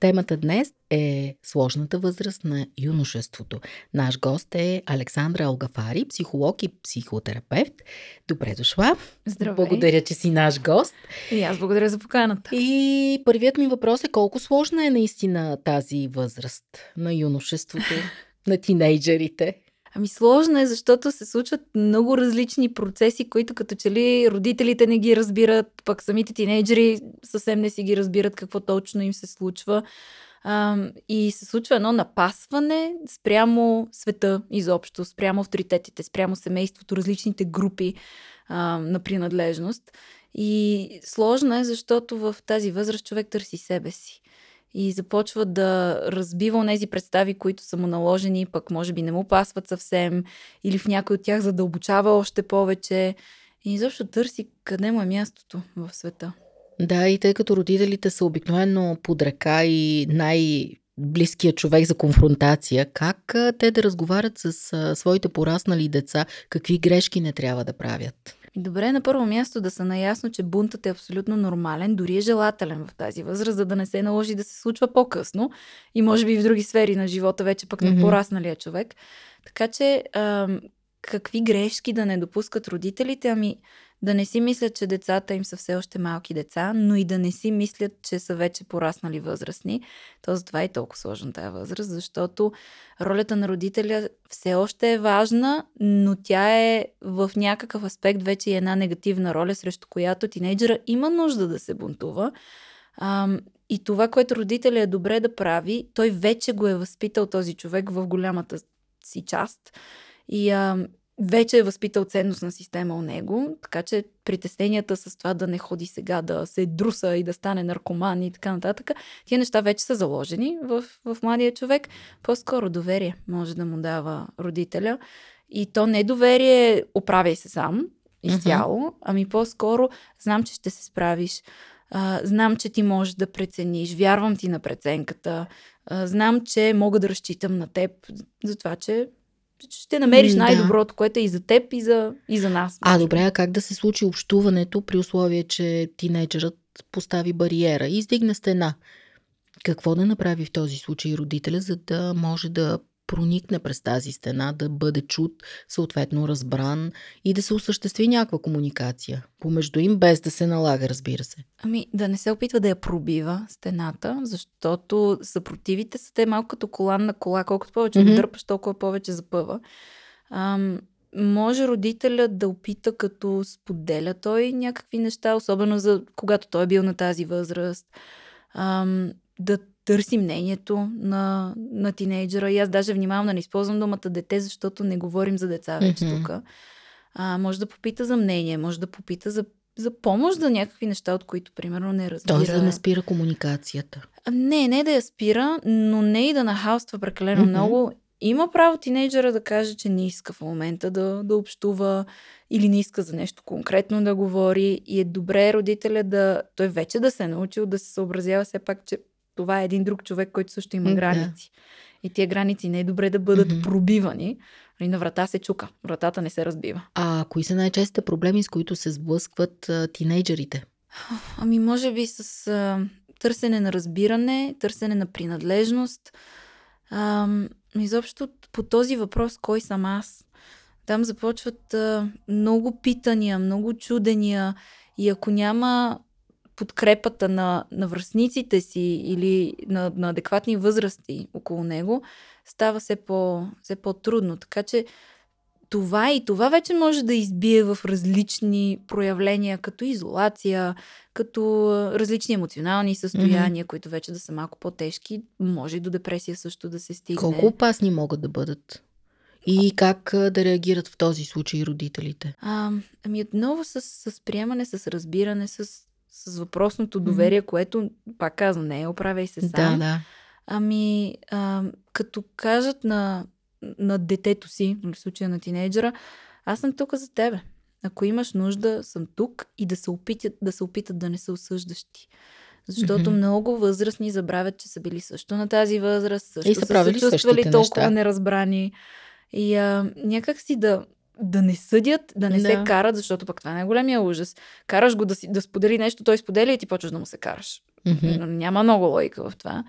Темата днес е сложната възраст на юношеството. Наш гост е Александра Алгафари, психолог и психотерапевт. Добре дошла. Здравей. Благодаря, че си наш гост. И аз благодаря за поканата. И първият ми въпрос е колко сложна е наистина тази възраст на юношеството, на тинейджерите? Ами сложно е, защото се случват много различни процеси, които като че ли родителите не ги разбират, пък самите тинейджери съвсем не си ги разбират какво точно им се случва. И се случва едно напасване спрямо света изобщо, спрямо авторитетите, спрямо семейството, различните групи на принадлежност. И сложно е, защото в тази възраст човек търси себе си и започва да разбива тези представи, които са му наложени, пък може би не му пасват съвсем, или в някой от тях задълбочава още повече. И изобщо търси къде му е мястото в света. Да, и тъй като родителите са обикновено под ръка и най- близкият човек за конфронтация, как те да разговарят с своите пораснали деца, какви грешки не трябва да правят? Добре, на първо място да са наясно, че бунтът е абсолютно нормален, дори е желателен в тази възраст, за да не се наложи да се случва по-късно и може би и в други сфери на живота, вече пък mm-hmm. на порасналия човек. Така че, а, какви грешки да не допускат родителите? Ами, да не си мислят, че децата им са все още малки деца, но и да не си мислят, че са вече пораснали възрастни. То това е толкова сложна тази възраст, защото ролята на родителя все още е важна, но тя е в някакъв аспект вече една негативна роля, срещу която тинейджера има нужда да се бунтува. и това, което родителя е добре да прави, той вече го е възпитал този човек в голямата си част. И, а, вече е възпитал ценностна система у него, така че притесненията с това да не ходи сега, да се друса и да стане наркоман и така нататък, тия неща вече са заложени в, в младия човек. По-скоро доверие може да му дава родителя. И то не доверие, оправяй се сам, изцяло, uh-huh. ами по-скоро знам, че ще се справиш. А, знам, че ти можеш да прецениш, вярвам ти на преценката, а, знам, че мога да разчитам на теб, за това, че ще намериш най-доброто, което е и за теб, и за, и за нас. А, добре, а как да се случи общуването при условие, че тинейджерът постави бариера и издигне стена? Какво да направи в този случай родителя, за да може да проникне през тази стена, да бъде чут, съответно разбран и да се осъществи някаква комуникация помежду им, без да се налага, разбира се. Ами, да не се опитва да я пробива стената, защото съпротивите са те малко като колан на кола. Колкото повече mm-hmm. дърпаш, толкова повече запъва. Ам, може родителя да опита като споделя той някакви неща, особено за когато той е бил на тази възраст. Ам, да търси мнението на, на тинейджера. И аз даже внимавам да не използвам думата дете, защото не говорим за деца вече mm-hmm. тук. А, може да попита за мнение, може да попита за, за помощ за някакви неща, от които, примерно, не разбира. Тоест да не спира комуникацията. А, не, не да я спира, но не и да нахалства прекалено mm-hmm. много. Има право тинейджера да каже, че не иска в момента да, да общува или не иска за нещо конкретно да говори и е добре родителя да, той вече да се е научил да се съобразява все пак, че това е един друг човек, който също има граници. И тия граници не е добре да бъдат mm-hmm. пробивани. И на врата се чука. Вратата не се разбива. А кои са най-честите проблеми, с които се сблъскват а, тинейджерите? Ами, може би с а, търсене на разбиране, търсене на принадлежност. А, изобщо по този въпрос, кой съм аз? Там започват а, много питания, много чудения. И ако няма подкрепата на, на връзниците си или на, на адекватни възрасти около него, става все, по, все по-трудно. Така че това и това вече може да избие в различни проявления, като изолация, като различни емоционални състояния, mm-hmm. които вече да са малко по-тежки. Може и до депресия също да се стигне. Колко опасни могат да бъдат? И как да реагират в този случай родителите? А, ами отново с, с приемане, с разбиране, с, с въпросното доверие, mm-hmm. което, пак казвам, не е оправяй се сам. Да, да. Ами, а, като кажат на, на детето си, в случая на тинейджера, аз съм тук за тебе. Ако имаш нужда, съм тук и да се опитат да, се опитат да не са осъждащи. Защото mm-hmm. много възрастни забравят, че са били също на тази възраст, също и са, са се чувствали толкова неща. неразбрани. И а, някак си да, да не съдят, да не да. се карат, защото пък това е големия ужас. Караш го да, си, да сподели нещо, той споделя и ти почваш да му се караш. Mm-hmm. Няма много логика в това.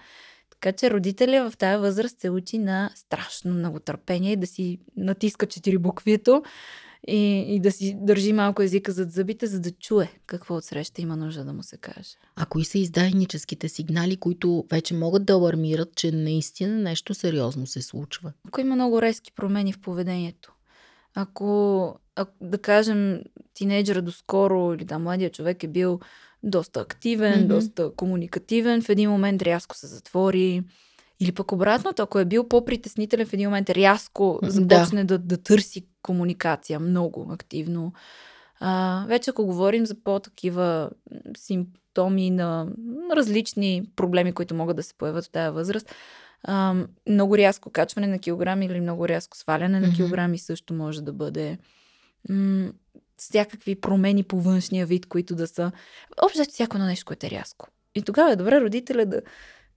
Така че родителя в тази възраст се учи на страшно много търпение и да си натиска четири буквито и, и да си държи малко езика зад зъбите, за да чуе какво отсреща има нужда да му се каже. А кои са издайническите сигнали, които вече могат да алармират, че наистина нещо сериозно се случва? Ако има много резки промени в поведението. Ако, ако да кажем, тинейджера доскоро или да, младия човек е бил доста активен, mm-hmm. доста комуникативен, в един момент рязко се затвори. Или пък обратното, ако е бил по-притеснителен в един момент, рязко започне да, да, да търси комуникация много активно. А, вече ако говорим за по-такива симптоми на различни проблеми, които могат да се появят в тази възраст, а, много рязко качване на килограми или много рязко сваляне на килограми също може да бъде м- всякакви промени по външния вид, които да са... Общо всяко едно нещо, което е рязко. И тогава е добре родителя да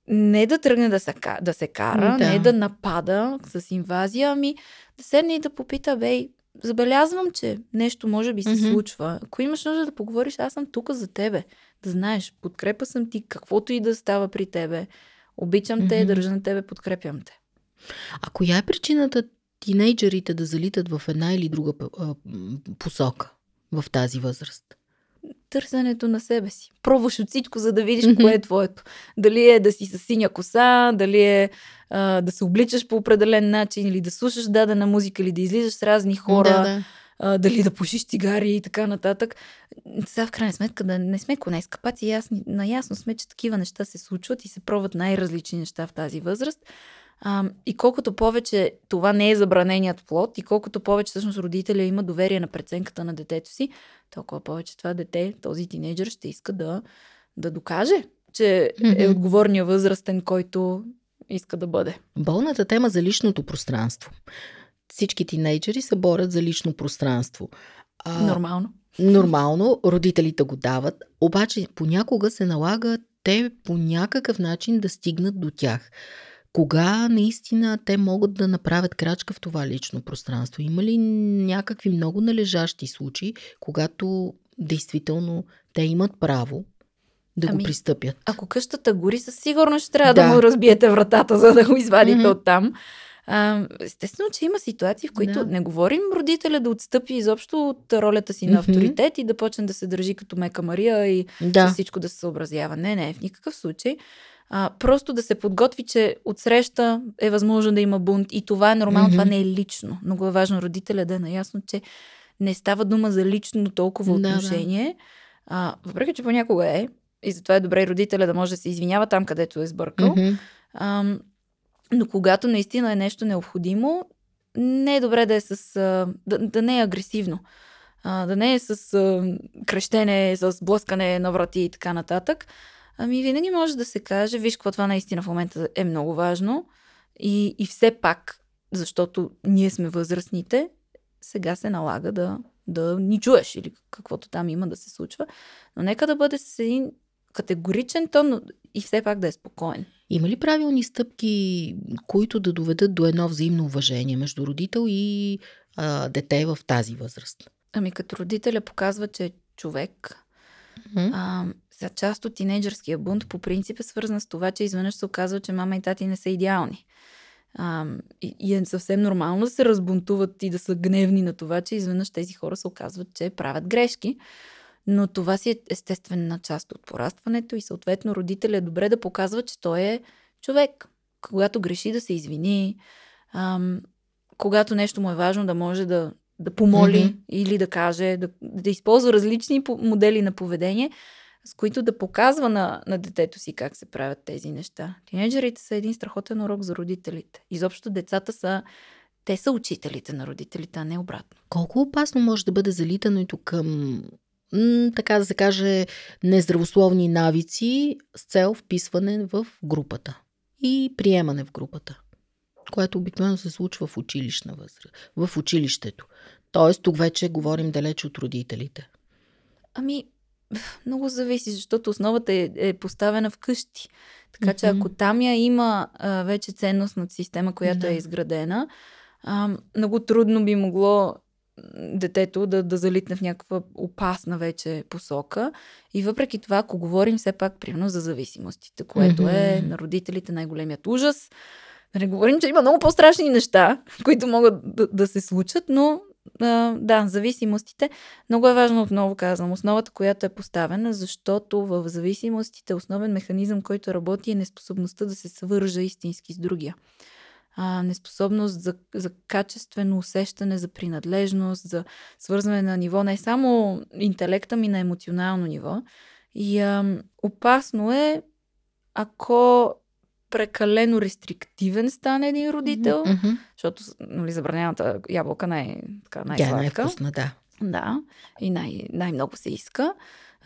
не да тръгне да се, да се кара, да. не да напада с инвазия, ами да седне и да попита, бей, забелязвам, че нещо може би се mm-hmm. случва. Ако имаш нужда да поговориш, аз съм тук за тебе. Да знаеш, подкрепа съм ти, каквото и да става при тебе. Обичам mm-hmm. те, държа на тебе, подкрепям те. А коя е причината тинейджерите да залитат в една или друга посока в тази възраст? търсенето на себе си. Пробваш от всичко, за да видиш mm-hmm. кое е твоето. Дали е да си с синя коса, дали е а, да се обличаш по определен начин, или да слушаш дадена музика, или да излизаш с разни хора, да, да. А, дали да пушиш цигари и така нататък. Сега в крайна сметка да не сме коне скапаци, ясни, наясно сме, че такива неща се случват и се пробват най-различни неща в тази възраст. А, и колкото повече това не е забраненият плод и колкото повече всъщност родителя има доверие на преценката на детето си, толкова повече това дете, този тинейджър ще иска да, да докаже, че е отговорния възрастен, който иска да бъде. Болната тема за личното пространство. Всички тинейджери се борят за лично пространство. А, нормално. Нормално, родителите го дават, обаче понякога се налага те по някакъв начин да стигнат до тях. Кога наистина те могат да направят крачка в това лично пространство? Има ли някакви много належащи случаи, когато действително те имат право да ами, го пристъпят? Ако къщата гори, със сигурност ще трябва да, да му разбиете вратата, за да го извадите mm-hmm. оттам. А, естествено, че има ситуации, в които да. не говорим родителя да отстъпи изобщо от ролята си на авторитет mm-hmm. и да почне да се държи като мека Мария и да. всичко да се съобразява. Не, не, в никакъв случай. А, просто да се подготви, че отсреща е възможно да има бунт и това е нормално, mm-hmm. това не е лично. Много е важно родителя да е наясно, че не става дума за лично толкова отношение. Да, да. А, въпреки, че понякога е, и затова е добре родителя да може да се извинява там, където е сбъркал. Mm-hmm. Но когато наистина е нещо необходимо, не е добре да е с. да, да не е агресивно. А, да не е с а, крещене, с блъскане на врати и така нататък. Ами винаги може да се каже, виж какво това наистина в момента е много важно и, и все пак, защото ние сме възрастните, сега се налага да, да ни чуеш или каквото там има да се случва. Но нека да бъде с един категоричен тон и все пак да е спокоен. Има ли правилни стъпки, които да доведат до едно взаимно уважение между родител и а, дете в тази възраст? Ами като родителя показва, че е човек, mm-hmm. а, за част от тинейджърския бунт по принцип е свързан с това, че изведнъж се оказва, че мама и тати не са идеални. А, и, и е съвсем нормално да се разбунтуват и да са гневни на това, че изведнъж тези хора се оказват, че правят грешки. Но това си е естествена част от порастването и съответно родителя е добре да показва, че той е човек. Когато греши да се извини, ам, когато нещо му е важно, да може да, да помоли mm-hmm. или да каже, да, да използва различни модели на поведение, с които да показва на, на детето си как се правят тези неща. Тинейджерите са един страхотен урок за родителите. Изобщо децата са те са учителите на родителите, а не обратно. Колко опасно може да бъде залитането към така да се каже, нездравословни навици с цел вписване в групата и приемане в групата, което обикновено се случва в училищна възраст, в училището. Тоест, тук вече говорим далеч от родителите. Ами, много зависи, защото основата е, е поставена вкъщи. Така че ако там я има а, вече ценностна система, която да. е изградена, а, много трудно би могло детето да, да залитне в някаква опасна вече посока. И въпреки това, ако говорим все пак, примерно, за зависимостите, което mm-hmm. е на родителите най-големият ужас, да не говорим, че има много по-страшни неща, които могат да, да се случат, но а, да, зависимостите. Много е важно, отново казвам, основата, която е поставена, защото в зависимостите основен механизъм, който работи е неспособността да се свържа истински с другия а, неспособност за, за качествено усещане за принадлежност, за свързване на ниво не само интелекта ми на емоционално ниво. И а, опасно е, ако прекалено рестриктивен стане един родител, mm-hmm. защото нали, забранената ябълка най- така, най-сладка. Тя е най-вкусна, да. Да, и най- най-много се иска.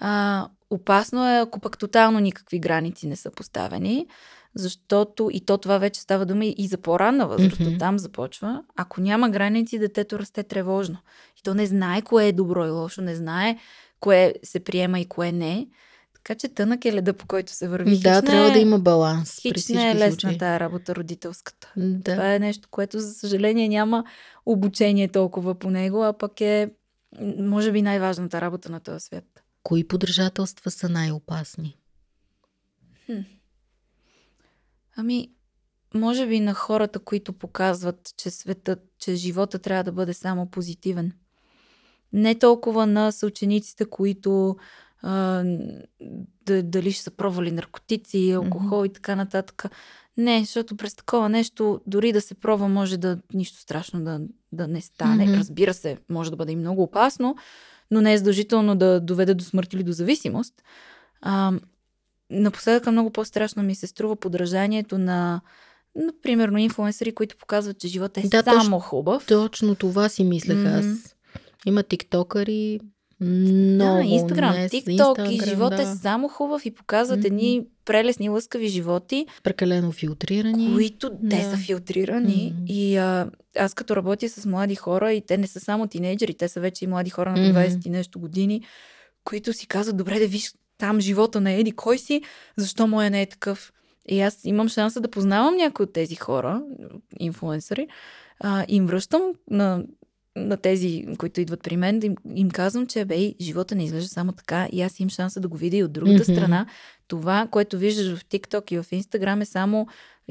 А, опасно е, ако пък тотално никакви граници не са поставени, защото и то това вече става дума и за по-ранна възраст. Mm-hmm. Там започва. Ако няма граници, детето расте тревожно. И то не знае кое е добро и лошо, не знае кое се приема и кое не. Така че тънък е леда, по който се върви. Да, хич трябва е, да има баланс. Хич не е лесна тая работа родителската. Да. Това е нещо, което, за съжаление, няма обучение толкова по него, а пък е, може би, най-важната работа на този свят. Кои подържателства са най-опасни? Хм. Ами, може би на хората, които показват, че светът, че живота трябва да бъде само позитивен. Не толкова на съучениците, които а, дали ще са пробвали наркотици, алкохол mm-hmm. и така нататък. Не, защото през такова нещо, дори да се пробва, може да нищо страшно да, да не стане. Mm-hmm. Разбира се, може да бъде и много опасно, но не е задължително да доведе до смърт или до зависимост. А, напоследък много по-страшно ми се струва подражанието на например, инфлуенсъри, които показват, че живота е да, само точно, хубав. Точно това си мислех mm-hmm. аз. Има тиктокъри, много. Да, Инстаграм, ТикТок и живота е да. е само хубав и показват mm-hmm. едни прелесни, лъскави животи. Прекалено филтрирани. Които да. те са филтрирани. Mm-hmm. И а, аз като работя с млади хора, и те не са само тинейджери, те са вече и млади хора на 20 mm-hmm. нещо години, които си казват, добре да виж там живота на Еди кой си, защо моя не е такъв. И аз имам шанса да познавам някои от тези хора, инфлуенсъри, а, им връщам на, на тези, които идват при мен, им, им казвам, че бей, живота не изглежда само така и аз имам шанса да го видя и от другата mm-hmm. страна. Това, което виждаш в TikTok и в Instagram е само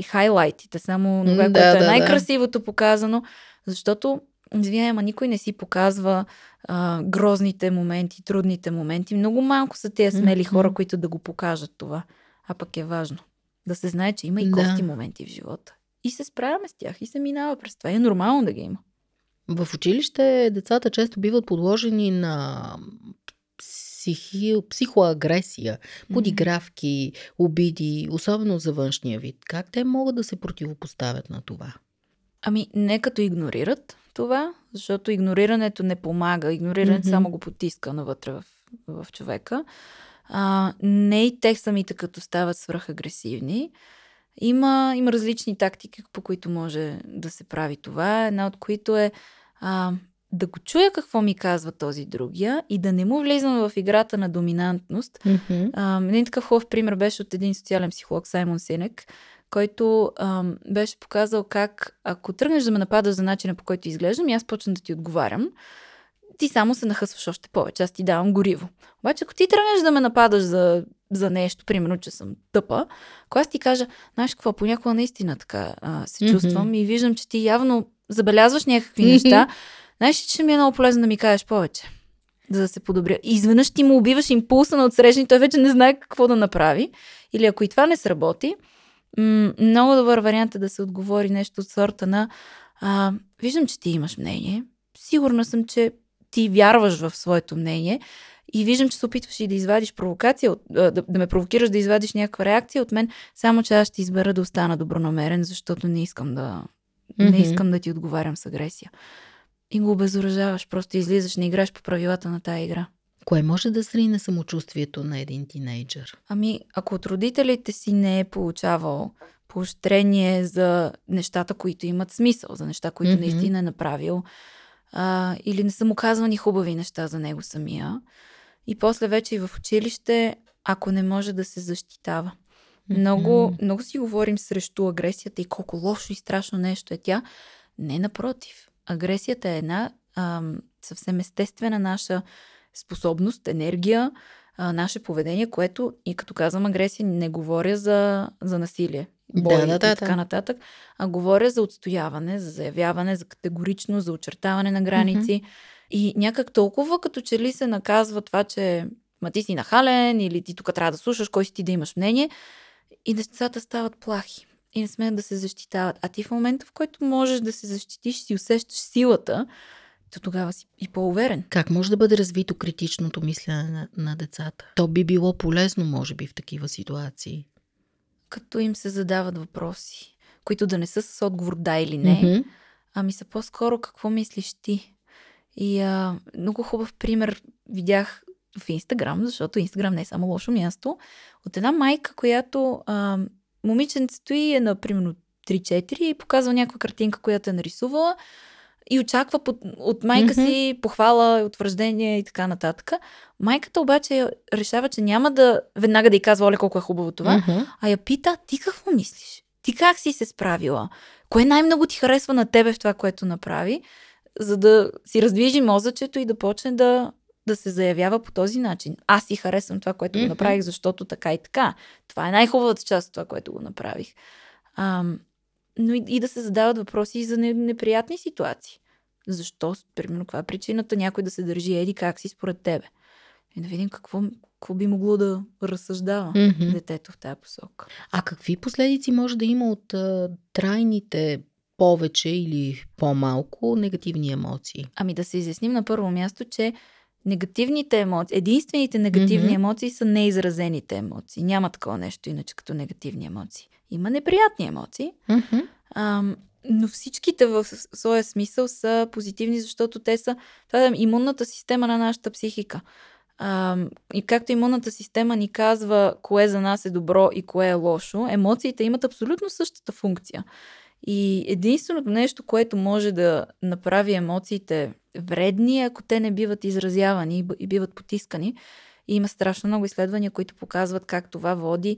хайлайтите, само това, да, което е да, е най-красивото да. показано, защото Извинявай, ама никой не си показва а, грозните моменти, трудните моменти. Много малко са тези смели mm-hmm. хора, които да го покажат това. А пък е важно да се знае, че има и кофти да. моменти в живота. И се справяме с тях и се минава през това. И е нормално да ги има. В училище децата често биват подложени на психи, психоагресия, подигравки, обиди, особено за външния вид. Как те могат да се противопоставят на това? Ами, не като игнорират, това, защото игнорирането не помага. Игнорирането mm-hmm. само го потиска навътре в, в човека. А, не и те самите като стават свръхагресивни. Има, има различни тактики, по които може да се прави това. Една от които е а, да го чуя какво ми казва този другия и да не му влизам в играта на доминантност. Mm-hmm. А, един такъв хубав пример беше от един социален психолог Саймон Синек, който ам, беше показал как ако тръгнеш да ме нападаш за начина по който изглеждам и аз почна да ти отговарям, ти само се нахъсваш още повече. Аз ти давам гориво. Обаче, ако ти тръгнеш да ме нападаш за, за нещо, примерно, че съм тъпа, ако аз ти кажа, знаеш какво, понякога наистина така а, се чувствам mm-hmm. и виждам, че ти явно забелязваш някакви mm-hmm. неща, знаеш, че ми е много полезно да ми кажеш повече, за да се подобря. И изведнъж ти му убиваш импулса на отсрещни, той вече не знае какво да направи. Или ако и това не сработи, м- много добър вариант е да се отговори нещо от сорта на А, виждам, че ти имаш мнение. Сигурна съм, че ти вярваш в своето мнение и виждам, че се опитваш и да извадиш провокация, да, да ме провокираш да извадиш някаква реакция от мен, само че аз ще избера да остана добронамерен, защото не искам да, mm-hmm. не искам да ти отговарям с агресия. И го обезоръжаваш, просто излизаш, не играеш по правилата на тая игра. Кое може да срине самочувствието на един тинейджър? Ами, ако от родителите си не е получавал поощрение за нещата, които имат смисъл, за неща, които mm-hmm. наистина е направил, а, или не са му казвани хубави неща за него самия, и после вече и в училище, ако не може да се защитава. Mm-hmm. Много, много си говорим срещу агресията и колко лошо и страшно нещо е тя. Не напротив. Агресията е една ам, съвсем естествена наша способност, енергия, а, наше поведение, което и като казвам агресия, не говоря за, за насилие, бой да, да, да, и така да. нататък, а говоря за отстояване, за заявяване, за категорично, за очертаване на граници. Mm-hmm. И някак толкова като че ли се наказва това, че ма ти си нахален или ти тук трябва да слушаш, кой си ти да имаш мнение. И децата стават плахи и не смеят да се защитават. А ти в момента, в който можеш да се защитиш, си усещаш силата, то тогава си и по-уверен. Как може да бъде развито критичното мислене на, на децата? То би било полезно, може би, в такива ситуации. Като им се задават въпроси, които да не са с отговор да или не, mm-hmm. ами са по-скоро какво мислиш ти? И а, много хубав пример видях в Инстаграм, защото Инстаграм не е само лошо място, от една майка, която а, момиченце стои е на примерно 3-4 и показва някаква картинка, която е нарисувала и очаква под, от майка mm-hmm. си похвала, утвърждение и така нататък. Майката обаче решава, че няма да веднага да й казва, оле, колко е хубаво това, mm-hmm. а я пита, ти какво мислиш? Ти как си се справила? Кое най-много ти харесва на тебе в това, което направи? За да си раздвижи мозъчето и да почне да, да се заявява по този начин. Аз си харесвам това, което mm-hmm. го направих, защото така и така. Това е най-хубавата част от това, което го направих. Ам, но и, и да се задават въпроси за неприятни ситуации. Защо, примерно, каква е причината някой да се държи еди как си според тебе? И да видим какво, какво би могло да разсъждава mm-hmm. детето в тази посока. А какви последици може да има от а, трайните повече или по-малко негативни емоции? Ами да се изясним на първо място, че негативните емоции, единствените негативни mm-hmm. емоции са неизразените емоции. Няма такова нещо иначе като негативни емоции. Има неприятни емоции, mm-hmm. ам, но всичките в своя смисъл са позитивни, защото те са това е имунната система на нашата психика. Ам, и както имунната система ни казва кое за нас е добро и кое е лошо, емоциите имат абсолютно същата функция. И единственото нещо, което може да направи емоциите вредни, ако те не биват изразявани и биват потискани. И има страшно много изследвания, които показват как това води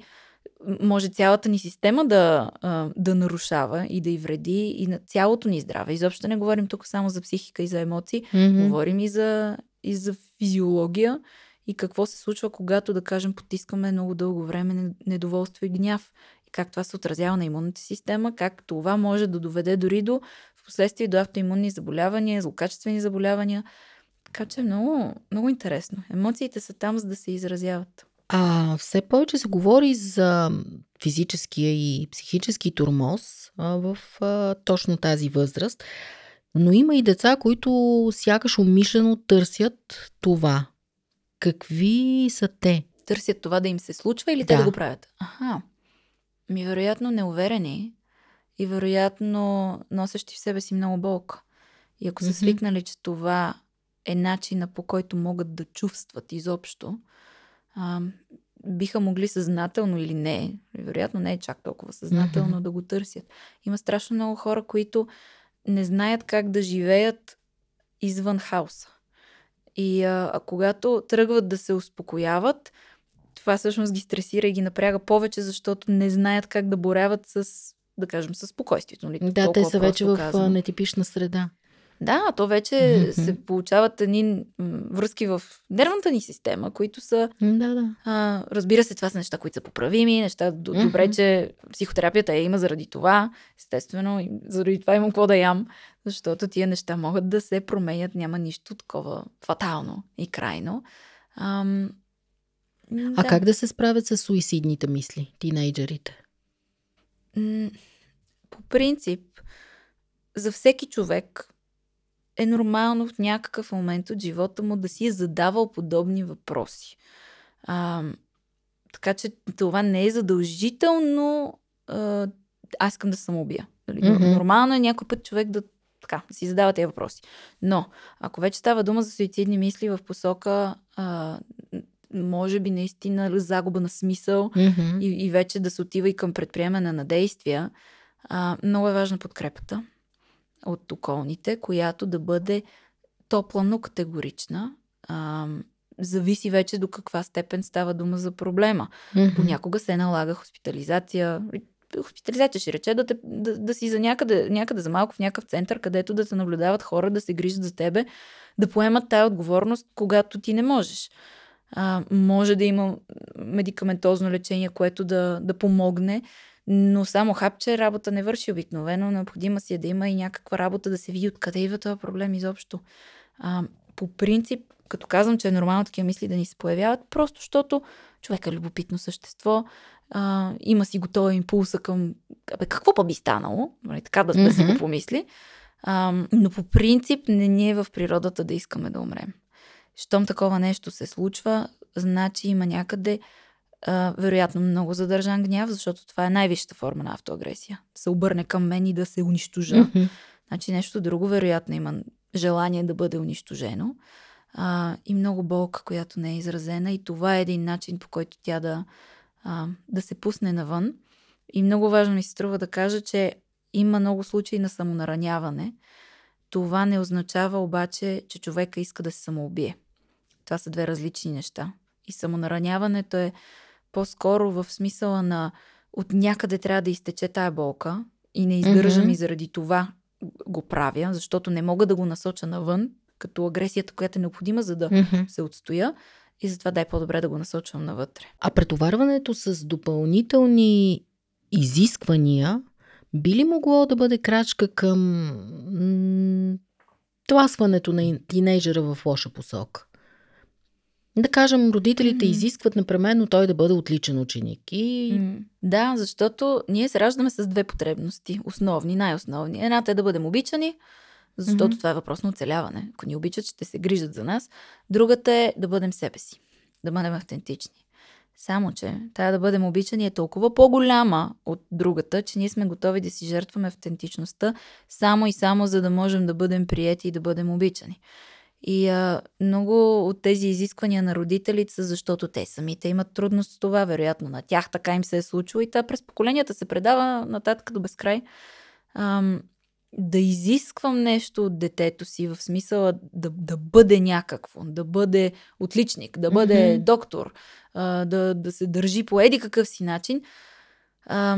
може цялата ни система да, да нарушава и да и вреди и на цялото ни здраве. Изобщо не говорим тук само за психика и за емоции, mm-hmm. говорим и за, и за физиология и какво се случва, когато, да кажем, потискаме много дълго време недоволство и гняв. Как това се отразява на имунната система, как това може да доведе дори до последствие до автоимунни заболявания, злокачествени заболявания. Така че е много, много интересно. Емоциите са там, за да се изразяват. А все повече се говори за физическия и психически турмоз а, в а, точно тази възраст. Но има и деца, които сякаш умишлено търсят това. Какви са те? Търсят това да им се случва или да. те да го правят? Аха. Ми вероятно неуверени и вероятно носещи в себе си много болка. И ако са свикнали, че това е начина по който могат да чувстват изобщо, а, биха могли съзнателно или не, вероятно не е чак толкова съзнателно mm-hmm. да го търсят. Има страшно много хора, които не знаят как да живеят извън хаоса. И а, а когато тръгват да се успокояват, това всъщност ги стресира и ги напряга повече, защото не знаят как да боряват с, да кажем, с спокойствието. Нали? Да, те са вече в казано. нетипична среда. Да, то вече mm-hmm. се получават едни връзки в нервната ни система, които са. Да, да. А, разбира се, това са неща, които са поправими, неща. Mm-hmm. Добре, че психотерапията я има заради това. Естествено, и заради това имам какво да ям, защото тия неща могат да се променят. Няма нищо такова фатално и крайно. Ам, а как да се справят с суицидните мисли, тинейджерите? По принцип, за всеки човек е нормално в някакъв момент от живота му да си е задавал подобни въпроси. А, така че това не е задължително. А, аз искам да самоубия. Нали? Mm-hmm. Нормално е някой път човек да така, да си задава тези въпроси. Но, ако вече става дума за суицидни мисли в посока, а, може би наистина загуба на смисъл mm-hmm. и, и вече да се отива и към предприемане на действия, а, много е важна подкрепата от околните, която да бъде топла, но категорична. А, зависи вече до каква степен става дума за проблема. Mm-hmm. Понякога се налага хоспитализация. Хоспитализация ще рече да, те, да, да си за някъде, някъде за малко в някакъв център, където да се наблюдават хора, да се грижат за тебе, да поемат тая отговорност, когато ти не можеш. А, може да има медикаментозно лечение, което да, да помогне, но само хапче работа не върши обикновено. Необходимо си е да има и някаква работа да се види откъде идва този проблем изобщо. А, по принцип, като казвам, че е нормално такива мисли да ни се появяват, просто защото човек е любопитно същество, а, има си готова импулса към абе, какво па би станало, нали, така да, да си го помисли. А, но по принцип не ни е в природата да искаме да умрем. Щом такова нещо се случва, значи има някъде а, вероятно много задържан гняв, защото това е най-висшата форма на автоагресия. Да се обърне към мен и да се унищожа. Mm-hmm. Значи нещо друго вероятно има желание да бъде унищожено. А, и много болка, която не е изразена. И това е един начин, по който тя да, а, да се пусне навън. И много важно ми се струва да кажа, че има много случаи на самонараняване. Това не означава обаче, че човека иска да се самоубие. Това са две различни неща. И самонараняването е по-скоро в смисъла на от някъде трябва да изтече тая болка и не издържам mm-hmm. и заради това го правя, защото не мога да го насоча навън, като агресията, която е необходима, за да mm-hmm. се отстоя. И затова дай по-добре да го насочвам навътре. А претоварването с допълнителни изисквания би ли могло да бъде крачка към м- тласването на тинейджера в лоша посока? Да кажем, родителите mm. изискват непременно той да бъде отличен ученик. И... Mm. Да, защото ние се раждаме с две потребности. Основни, най-основни. Едната е да бъдем обичани, защото mm-hmm. това е въпрос на оцеляване. Ако ни обичат, ще се грижат за нас. Другата е да бъдем себе си. Да бъдем автентични. Само, че тая да бъдем обичани е толкова по-голяма от другата, че ние сме готови да си жертваме автентичността само и само за да можем да бъдем приети и да бъдем обичани. И а, много от тези изисквания на родителите са защото те самите имат трудност с това, вероятно на тях така им се е случило и та през поколенията се предава нататък до безкрай. Ам, да изисквам нещо от детето си, в смисъла да, да бъде някакво, да бъде отличник, да бъде mm-hmm. доктор, а, да, да се държи по еди какъв си начин, а,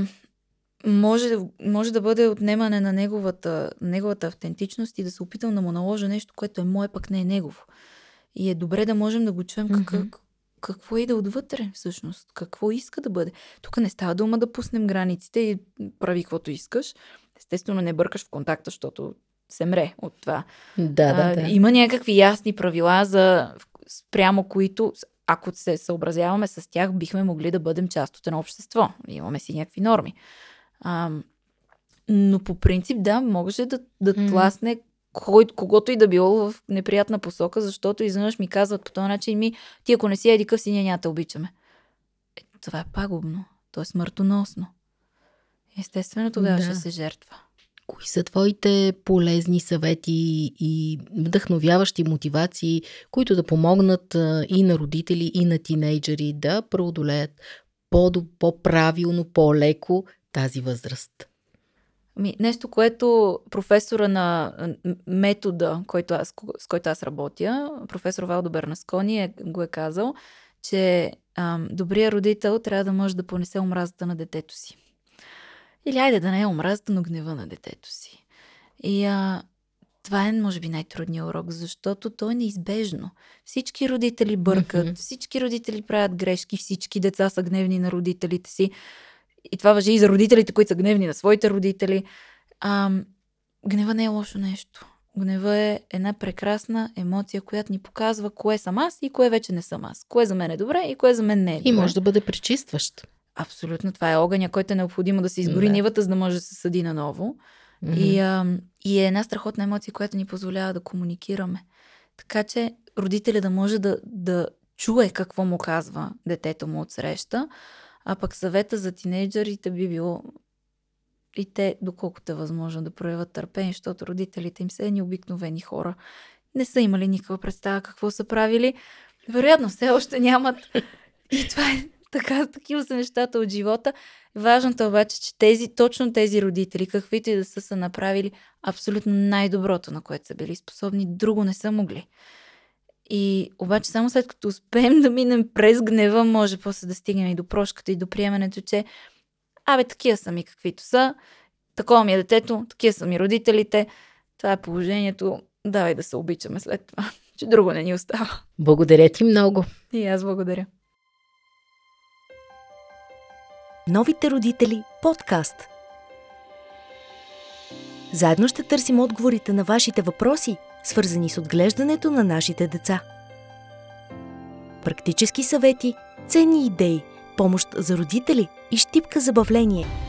може, може да бъде отнемане на неговата, неговата автентичност и да се опитам да му наложа нещо, което е мое, пък не е негово. И е добре да можем да го чуем mm-hmm. как, какво е да отвътре всъщност, какво иска да бъде. Тук не става дума да пуснем границите и прави каквото искаш. Естествено не бъркаш в контакта, защото се мре от това. Да, да, да. А, има някакви ясни правила за спрямо които, ако се съобразяваме с тях, бихме могли да бъдем част от едно общество. Имаме си някакви норми. А, но по принцип, да, можеше да, да mm. тласне кой, когото и да било в неприятна посока, защото изведнъж ми казват по този начин ми, ти ако не си еди къв си, ние няма те обичаме. Е, това е пагубно. То е смъртоносно. Естествено, тогава да. ще се жертва. Кои са твоите полезни съвети и вдъхновяващи мотивации, които да помогнат и на родители, и на тинейджери да преодолеят по-правилно, по-леко тази възраст? Ми, нещо, което професора на метода, който аз, с който аз работя, професор Валдо Бернаскони е, го е казал, че ам, добрият родител трябва да може да понесе омразата на детето си. Или айде да не е омразата, но гнева на детето си. И а, това е, може би, най-трудният урок, защото то е неизбежно. Всички родители бъркат, mm-hmm. всички родители правят грешки, всички деца са гневни на родителите си. И това въжи и за родителите, които са гневни на своите родители. А, гнева не е лошо нещо. Гнева е една прекрасна емоция, която ни показва кое съм аз и кое вече не съм аз. Кое за мен е добре и кое за мен не е добре. И може да бъде пречистващ. Абсолютно. Това е огъня, който е необходимо да се изгори да. нивата, за да може да се съди наново. Mm-hmm. И, а, и е една страхотна емоция, която ни позволява да комуникираме. Така че родителя да може да, да чуе какво му казва детето му от среща, а пък съвета за тинейджерите би било и те, доколкото е възможно да проявят търпение, защото родителите им са едни обикновени хора. Не са имали никаква представа какво са правили. Вероятно, все още нямат. И това е така, такива са нещата от живота. Важното е обаче, че тези, точно тези родители, каквито и да са, са направили абсолютно най-доброто, на което са били способни, друго не са могли. И обаче само след като успеем да минем през гнева, може после да стигнем и до прошката и до приемането, че абе, такива са ми каквито са, такова ми е детето, такива са ми родителите, това е положението, давай да се обичаме след това, че друго не ни остава. Благодаря ти много. И аз благодаря. Новите родители подкаст. Заедно ще търсим отговорите на вашите въпроси, свързани с отглеждането на нашите деца. Практически съвети, ценни идеи, помощ за родители и щипка забавление –